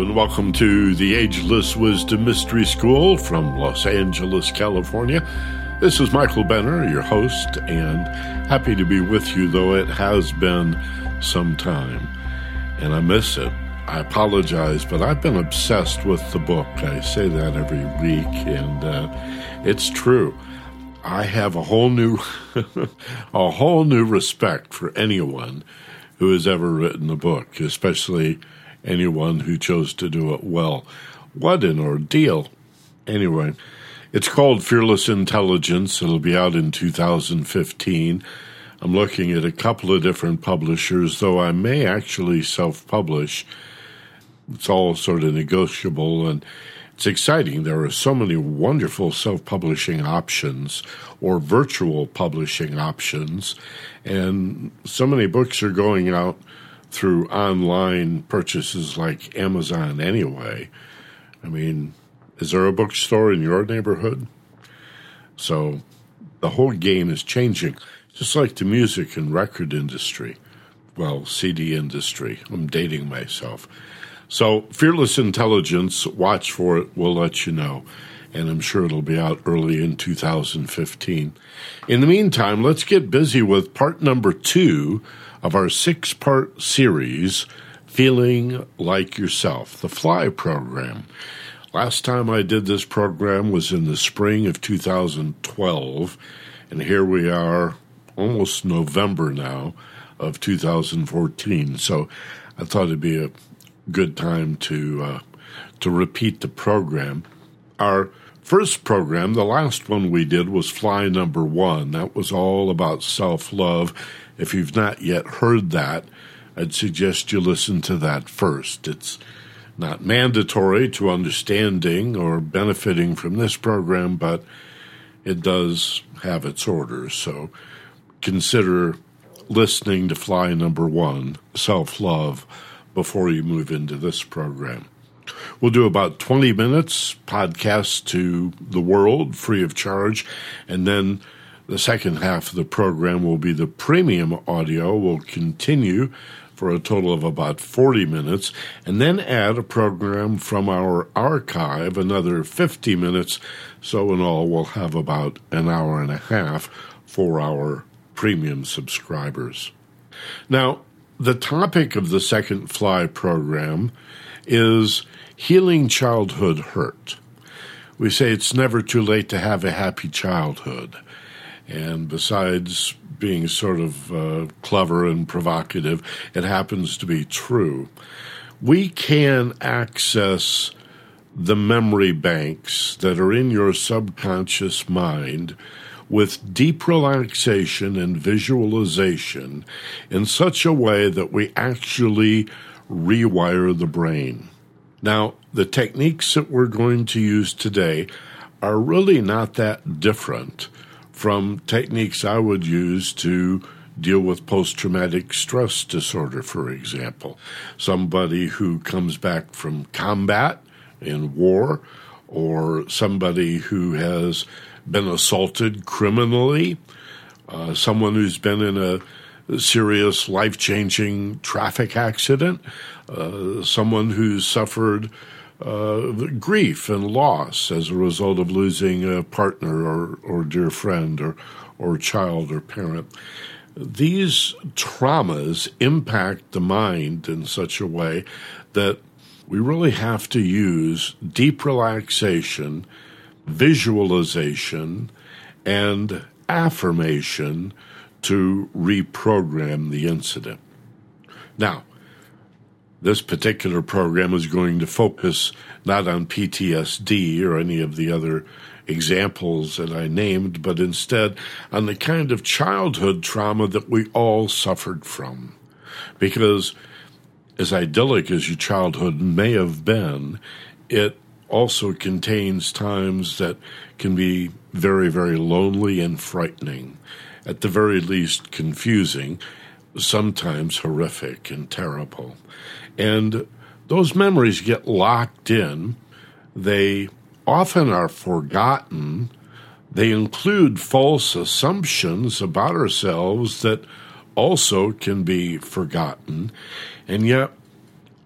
and welcome to the Ageless Wisdom Mystery School from Los Angeles, California. This is Michael Benner, your host, and happy to be with you, though it has been some time. And I miss it. I apologize, but I've been obsessed with the book. I say that every week, and uh, it's true. I have a whole new, a whole new respect for anyone who has ever written a book, especially anyone who chose to do it well. What an ordeal. Anyway, it's called Fearless Intelligence. It'll be out in 2015. I'm looking at a couple of different publishers, though I may actually self publish. It's all sort of negotiable and it's exciting. There are so many wonderful self publishing options or virtual publishing options, and so many books are going out through online purchases like Amazon anyway. I mean, is there a bookstore in your neighborhood? So the whole game is changing, just like the music and record industry. Well, CD industry. I'm dating myself. So, Fearless Intelligence, watch for it. We'll let you know. And I'm sure it'll be out early in 2015. In the meantime, let's get busy with part number two of our six part series, Feeling Like Yourself, the FLY program. Last time I did this program was in the spring of 2012, and here we are, almost November now of 2014. So I thought it'd be a good time to uh, to repeat the program. Our first program, the last one we did was Fly Number One. That was all about self love if you've not yet heard that, I'd suggest you listen to that first. It's not mandatory to understanding or benefiting from this program, but it does have its orders. So consider listening to Fly Number One, Self Love, before you move into this program. We'll do about 20 minutes podcast to the world free of charge, and then the second half of the program will be the premium audio. We'll continue for a total of about 40 minutes, and then add a program from our archive, another 50 minutes. So, in all, we'll have about an hour and a half for our premium subscribers. Now, the topic of the Second Fly program is healing childhood hurt. We say it's never too late to have a happy childhood. And besides being sort of uh, clever and provocative, it happens to be true. We can access the memory banks that are in your subconscious mind with deep relaxation and visualization in such a way that we actually rewire the brain. Now, the techniques that we're going to use today are really not that different from techniques I would use to deal with post traumatic stress disorder, for example. Somebody who comes back from combat in war, or somebody who has been assaulted criminally, uh, someone who's been in a serious life changing traffic accident, uh, someone who's suffered uh, grief and loss as a result of losing a partner or, or dear friend or, or child or parent. These traumas impact the mind in such a way that we really have to use deep relaxation, visualization, and affirmation to reprogram the incident. Now, this particular program is going to focus not on PTSD or any of the other examples that I named, but instead on the kind of childhood trauma that we all suffered from. Because as idyllic as your childhood may have been, it also contains times that can be very, very lonely and frightening, at the very least confusing, sometimes horrific and terrible. And those memories get locked in. They often are forgotten. They include false assumptions about ourselves that also can be forgotten. And yet,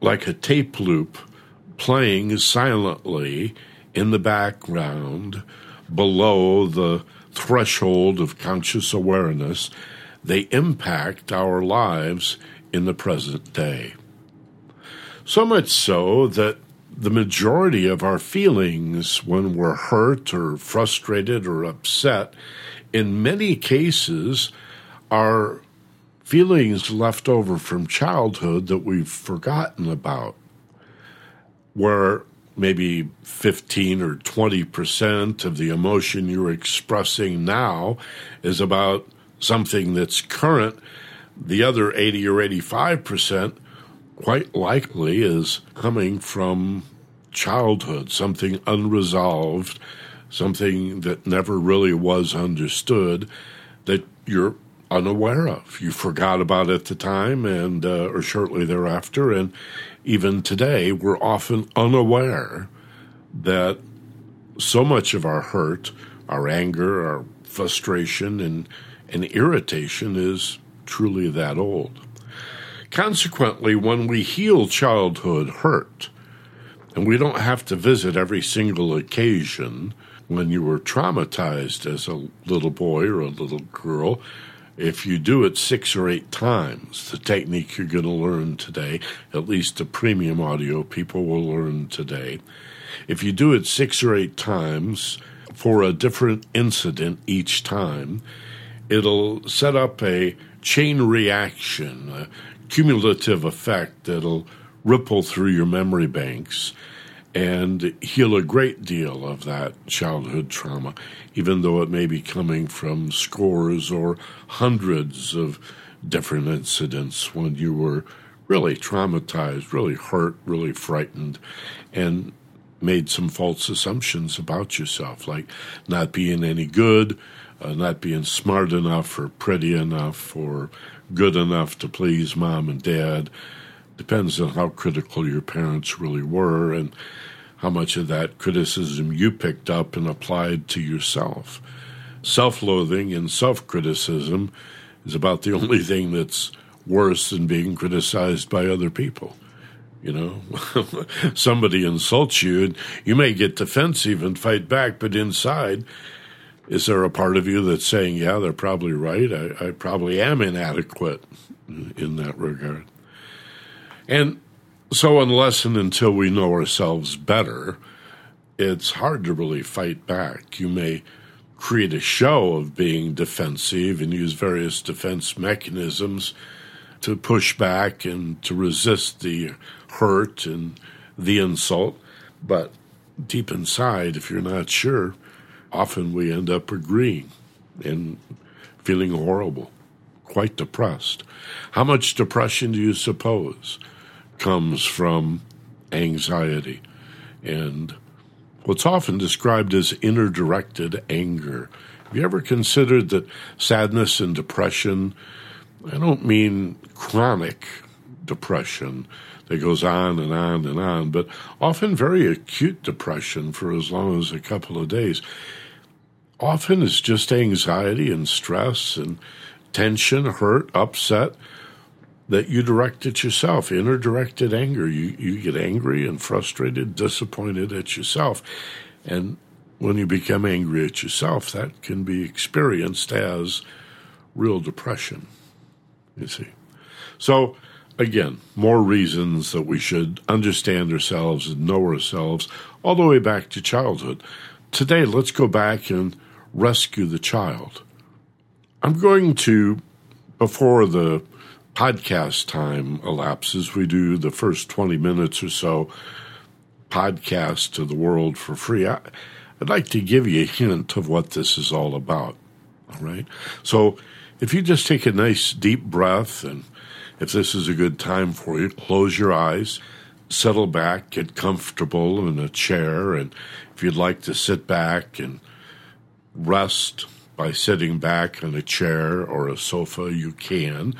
like a tape loop, playing silently in the background below the threshold of conscious awareness, they impact our lives in the present day. So much so that the majority of our feelings when we're hurt or frustrated or upset, in many cases, are feelings left over from childhood that we've forgotten about, where maybe 15 or 20% of the emotion you're expressing now is about something that's current. The other 80 or 85% quite likely is coming from childhood, something unresolved, something that never really was understood that you're unaware of. You forgot about at the time and uh, or shortly thereafter and even today we're often unaware that so much of our hurt, our anger, our frustration and and irritation is truly that old. Consequently, when we heal childhood hurt, and we don't have to visit every single occasion when you were traumatized as a little boy or a little girl, if you do it six or eight times, the technique you're going to learn today, at least the premium audio people will learn today, if you do it six or eight times for a different incident each time, it'll set up a chain reaction, a cumulative effect that'll ripple through your memory banks and heal a great deal of that childhood trauma, even though it may be coming from scores or hundreds of different incidents when you were really traumatized, really hurt, really frightened, and made some false assumptions about yourself, like not being any good, uh, not being smart enough or pretty enough or good enough to please mom and dad. Depends on how critical your parents really were and how much of that criticism you picked up and applied to yourself. Self loathing and self criticism is about the only mm-hmm. thing that's worse than being criticized by other people. You know, somebody insults you and you may get defensive and fight back, but inside, is there a part of you that's saying, yeah, they're probably right? I, I probably am inadequate in that regard. And so, unless and until we know ourselves better, it's hard to really fight back. You may create a show of being defensive and use various defense mechanisms to push back and to resist the hurt and the insult. But deep inside, if you're not sure, often we end up agreeing and feeling horrible, quite depressed. How much depression do you suppose comes from anxiety and what's often described as inner directed anger? Have you ever considered that sadness and depression? I don't mean chronic depression that goes on and on and on, but often very acute depression for as long as a couple of days. Often it's just anxiety and stress and tension, hurt, upset that you direct at yourself, inner directed anger. You, you get angry and frustrated, disappointed at yourself. And when you become angry at yourself, that can be experienced as real depression, you see. So, again, more reasons that we should understand ourselves and know ourselves all the way back to childhood. Today, let's go back and rescue the child. I'm going to, before the podcast time elapses, we do the first 20 minutes or so podcast to the world for free. I, I'd like to give you a hint of what this is all about. All right. So if you just take a nice deep breath and if this is a good time for you, close your eyes, settle back, get comfortable in a chair. And if you'd like to sit back and rest by sitting back in a chair or a sofa, you can.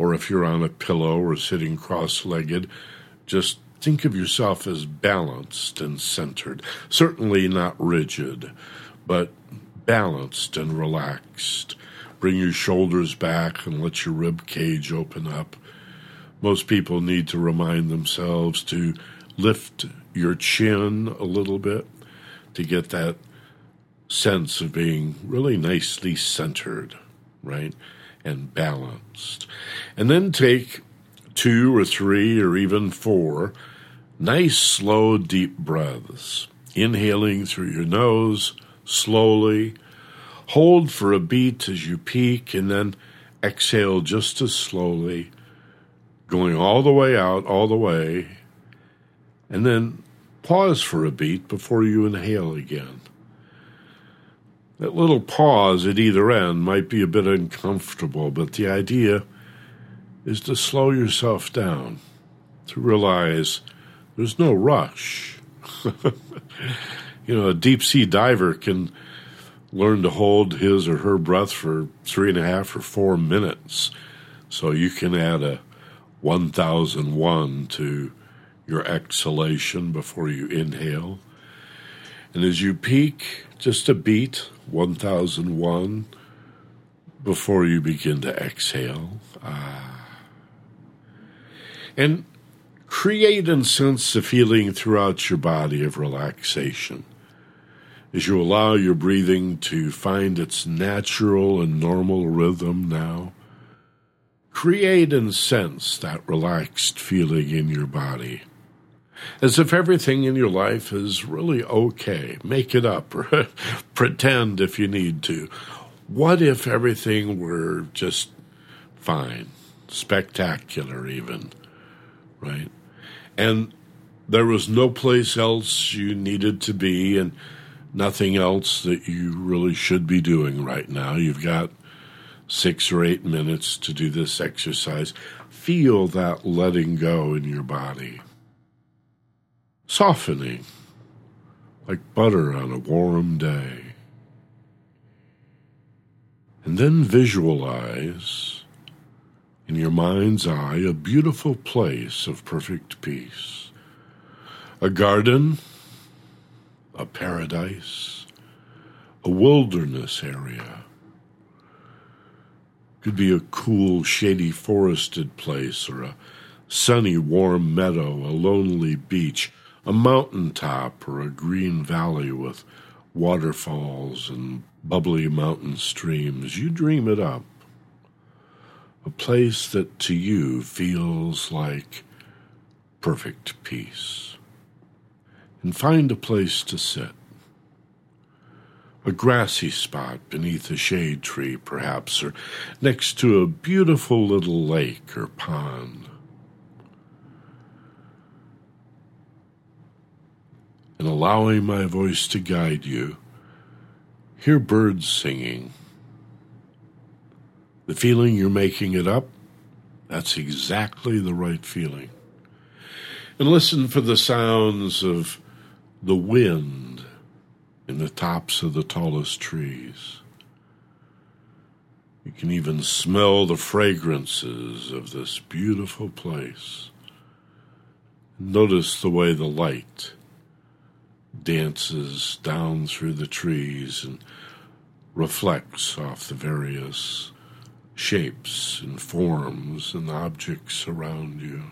Or if you're on a pillow or sitting cross legged, just think of yourself as balanced and centered. Certainly not rigid, but balanced and relaxed. Bring your shoulders back and let your rib cage open up. Most people need to remind themselves to lift your chin a little bit to get that sense of being really nicely centered, right? And balanced. And then take two or three or even four nice, slow, deep breaths. Inhaling through your nose slowly. Hold for a beat as you peak and then exhale just as slowly, going all the way out, all the way, and then pause for a beat before you inhale again. That little pause at either end might be a bit uncomfortable, but the idea is to slow yourself down, to realize there's no rush. you know, a deep sea diver can learn to hold his or her breath for three and a half or four minutes. So you can add a 1001 to your exhalation before you inhale. And as you peak, just a beat, 1001, before you begin to exhale. Ah. And create and sense the feeling throughout your body of relaxation as you allow your breathing to find its natural and normal rhythm now. Create and sense that relaxed feeling in your body. As if everything in your life is really okay. Make it up pretend if you need to. What if everything were just fine, spectacular, even, right? And there was no place else you needed to be, and nothing else that you really should be doing right now. You've got six or eight minutes to do this exercise. Feel that letting go in your body. Softening like butter on a warm day. And then visualize in your mind's eye a beautiful place of perfect peace. A garden a paradise, a wilderness area. Could be a cool, shady, forested place, or a sunny, warm meadow, a lonely beach, a mountain top, or a green valley with waterfalls and bubbly mountain streams. You dream it up. A place that to you feels like perfect peace and find a place to sit. A grassy spot beneath a shade tree, perhaps, or next to a beautiful little lake or pond. And allowing my voice to guide you, hear birds singing. The feeling you're making it up, that's exactly the right feeling. And listen for the sounds of the wind in the tops of the tallest trees. You can even smell the fragrances of this beautiful place. Notice the way the light dances down through the trees and reflects off the various shapes and forms and objects around you.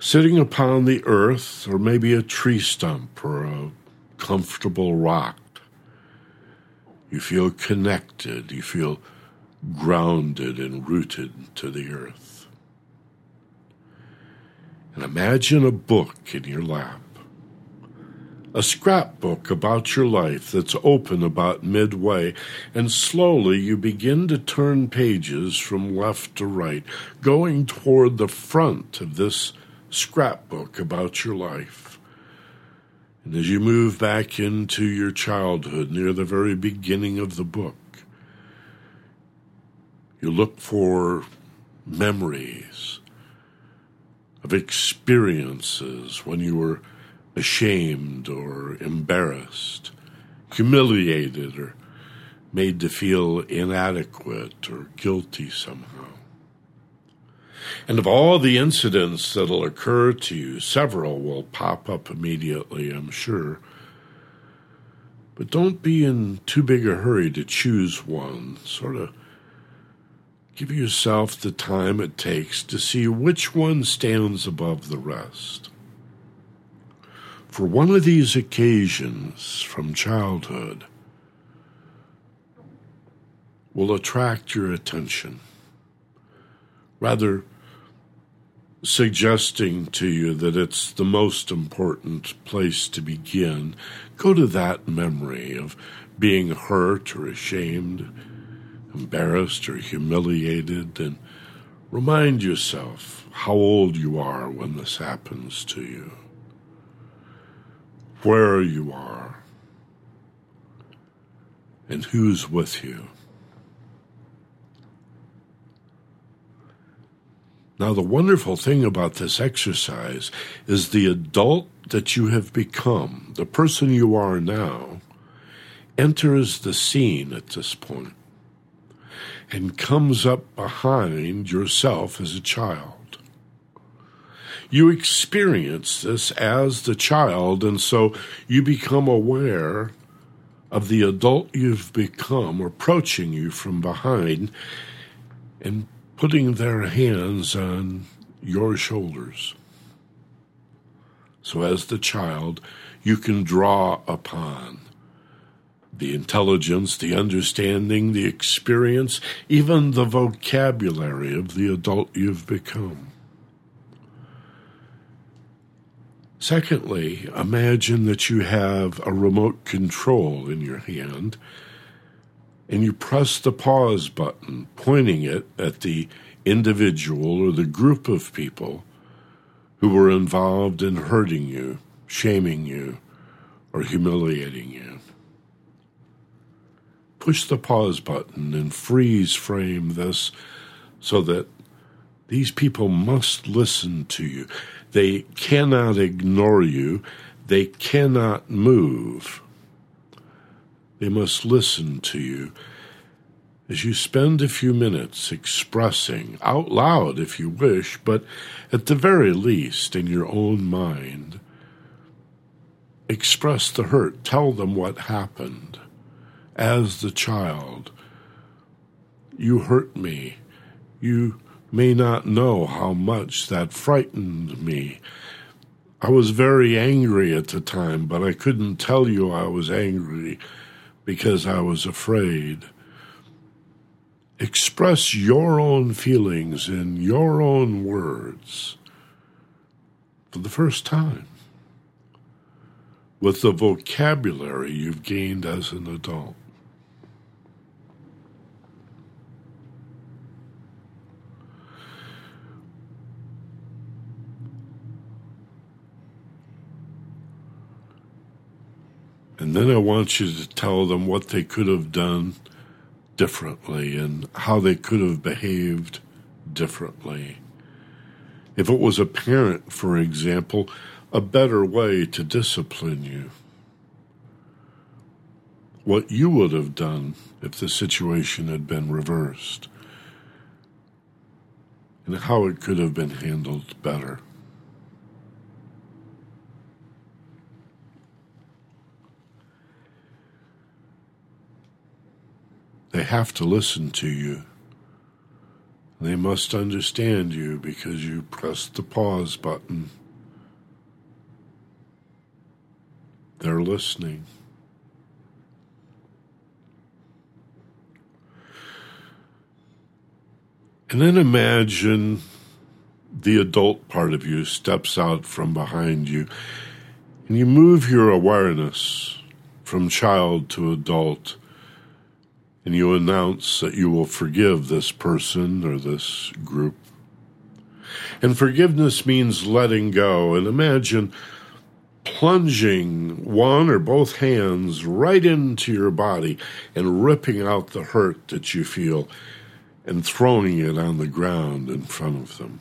sitting upon the earth, or maybe a tree stump or a comfortable rock. You feel connected, you feel grounded and rooted to the earth. And imagine a book in your lap, a scrapbook about your life that's open about midway, and slowly you begin to turn pages from left to right, going toward the front of this scrapbook about your life. And as you move back into your childhood near the very beginning of the book, you look for memories of experiences when you were ashamed or embarrassed, humiliated or made to feel inadequate or guilty somehow. And of all the incidents that'll occur to you, several will pop up immediately, I'm sure. But don't be in too big a hurry to choose one. Sort of Give yourself the time it takes to see which one stands above the rest. For one of these occasions from childhood will attract your attention, rather suggesting to you that it's the most important place to begin. Go to that memory of being hurt or ashamed, embarrassed or humiliated, and remind yourself how old you are when this happens to you, where you are, and who's with you. Now, the wonderful thing about this exercise is the adult that you have become, the person you are now, enters the scene at this point and comes up behind yourself as a child. You experience this as the child, and so you become aware of the adult you've become approaching you from behind and putting their hands on your shoulders. So, as the child, you can draw upon the intelligence, the understanding, the experience, even the vocabulary of the adult you've become. Secondly, imagine that you have a remote control in your hand and you press the pause button, pointing it at the individual or the group of people who were involved in hurting you, shaming you, or humiliating you. Push the pause button and freeze frame this so that these people must listen to you. They cannot ignore you. They cannot move. They must listen to you as you spend a few minutes expressing, out loud if you wish, but at the very least in your own mind, express the hurt, tell them what happened. As the child, you hurt me. You may not know how much that frightened me. I was very angry at the time, but I couldn't tell you I was angry because I was afraid. Express your own feelings in your own words for the first time with the vocabulary you've gained as an adult. And then I want you to tell them what they could have done differently and how they could have behaved differently. If it was a parent, for example, a better way to discipline you. What you would have done if the situation had been reversed, and how it could have been handled better. They have to listen to you. They must understand you because you pressed the pause button. They're listening. And then imagine the adult part of you steps out from behind you and you move your awareness from child to adult and you announce that you will forgive this person or this group. And forgiveness means letting go. And imagine plunging one or both hands right into your body and ripping out the hurt that you feel and throwing it on the ground in front of them.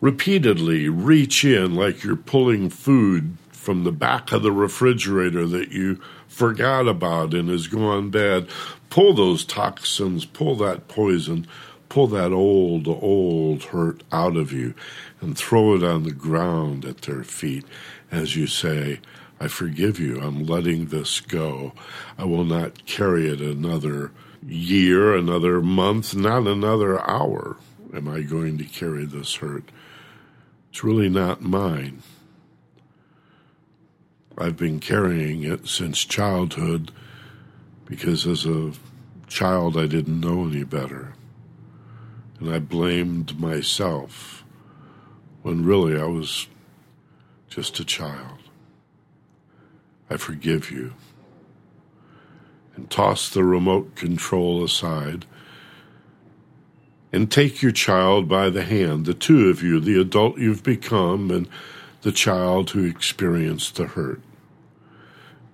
Repeatedly reach in like you're pulling food from the back of the refrigerator that you forgot about and has gone bad. Pull those toxins, pull that poison, pull that old, old hurt out of you and throw it on the ground at their feet as you say, I forgive you. I'm letting this go. I will not carry it another year, another month, not another hour am I going to carry this hurt. It's really not mine. I've been carrying it since childhood because as a child I didn't know any better. And I blamed myself when really I was just a child. I forgive you. And toss the remote control aside and take your child by the hand, the two of you, the adult you've become and the child who experienced the hurt.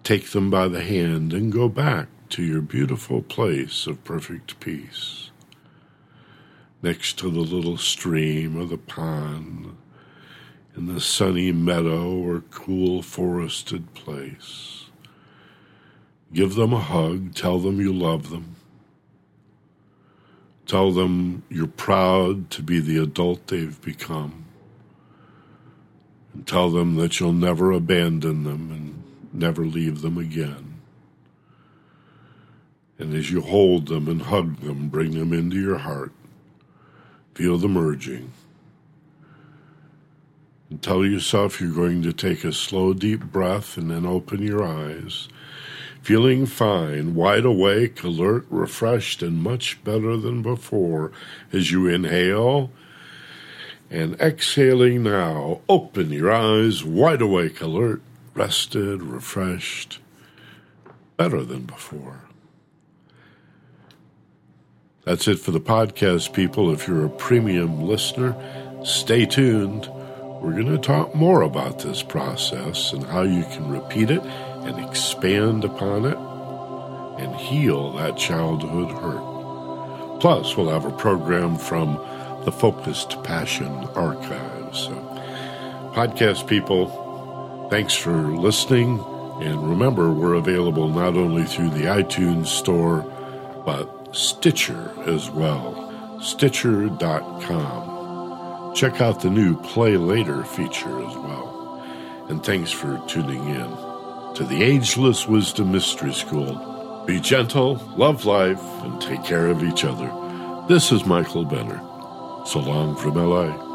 Take them by the hand and go back to your beautiful place of perfect peace. Next to the little stream or the pond, in the sunny meadow or cool forested place. Give them a hug, tell them you love them. Tell them you're proud to be the adult they've become. And tell them that you'll never abandon them and never leave them again. And as you hold them and hug them, bring them into your heart. Feel them urging. And tell yourself you're going to take a slow, deep breath and then open your eyes feeling fine, wide awake, alert, refreshed, and much better than before as you inhale. And exhaling now, open your eyes, wide awake, alert, rested, refreshed, better than before. That's it for the podcast, people. If you're a premium listener, stay tuned. We're going to talk more about this process and how you can repeat it and expand upon it and heal that childhood hurt. Plus, we'll have a program from the Focused Passion Archive. So, podcast people, thanks for listening. And remember, we're available not only through the iTunes Store, but Stitcher as well. Stitcher.com. Check out the new Play Later feature as well. And thanks for tuning in to the Ageless Wisdom Mystery School. Be gentle, love life, and take care of each other. This is Michael Benner. Long from LA.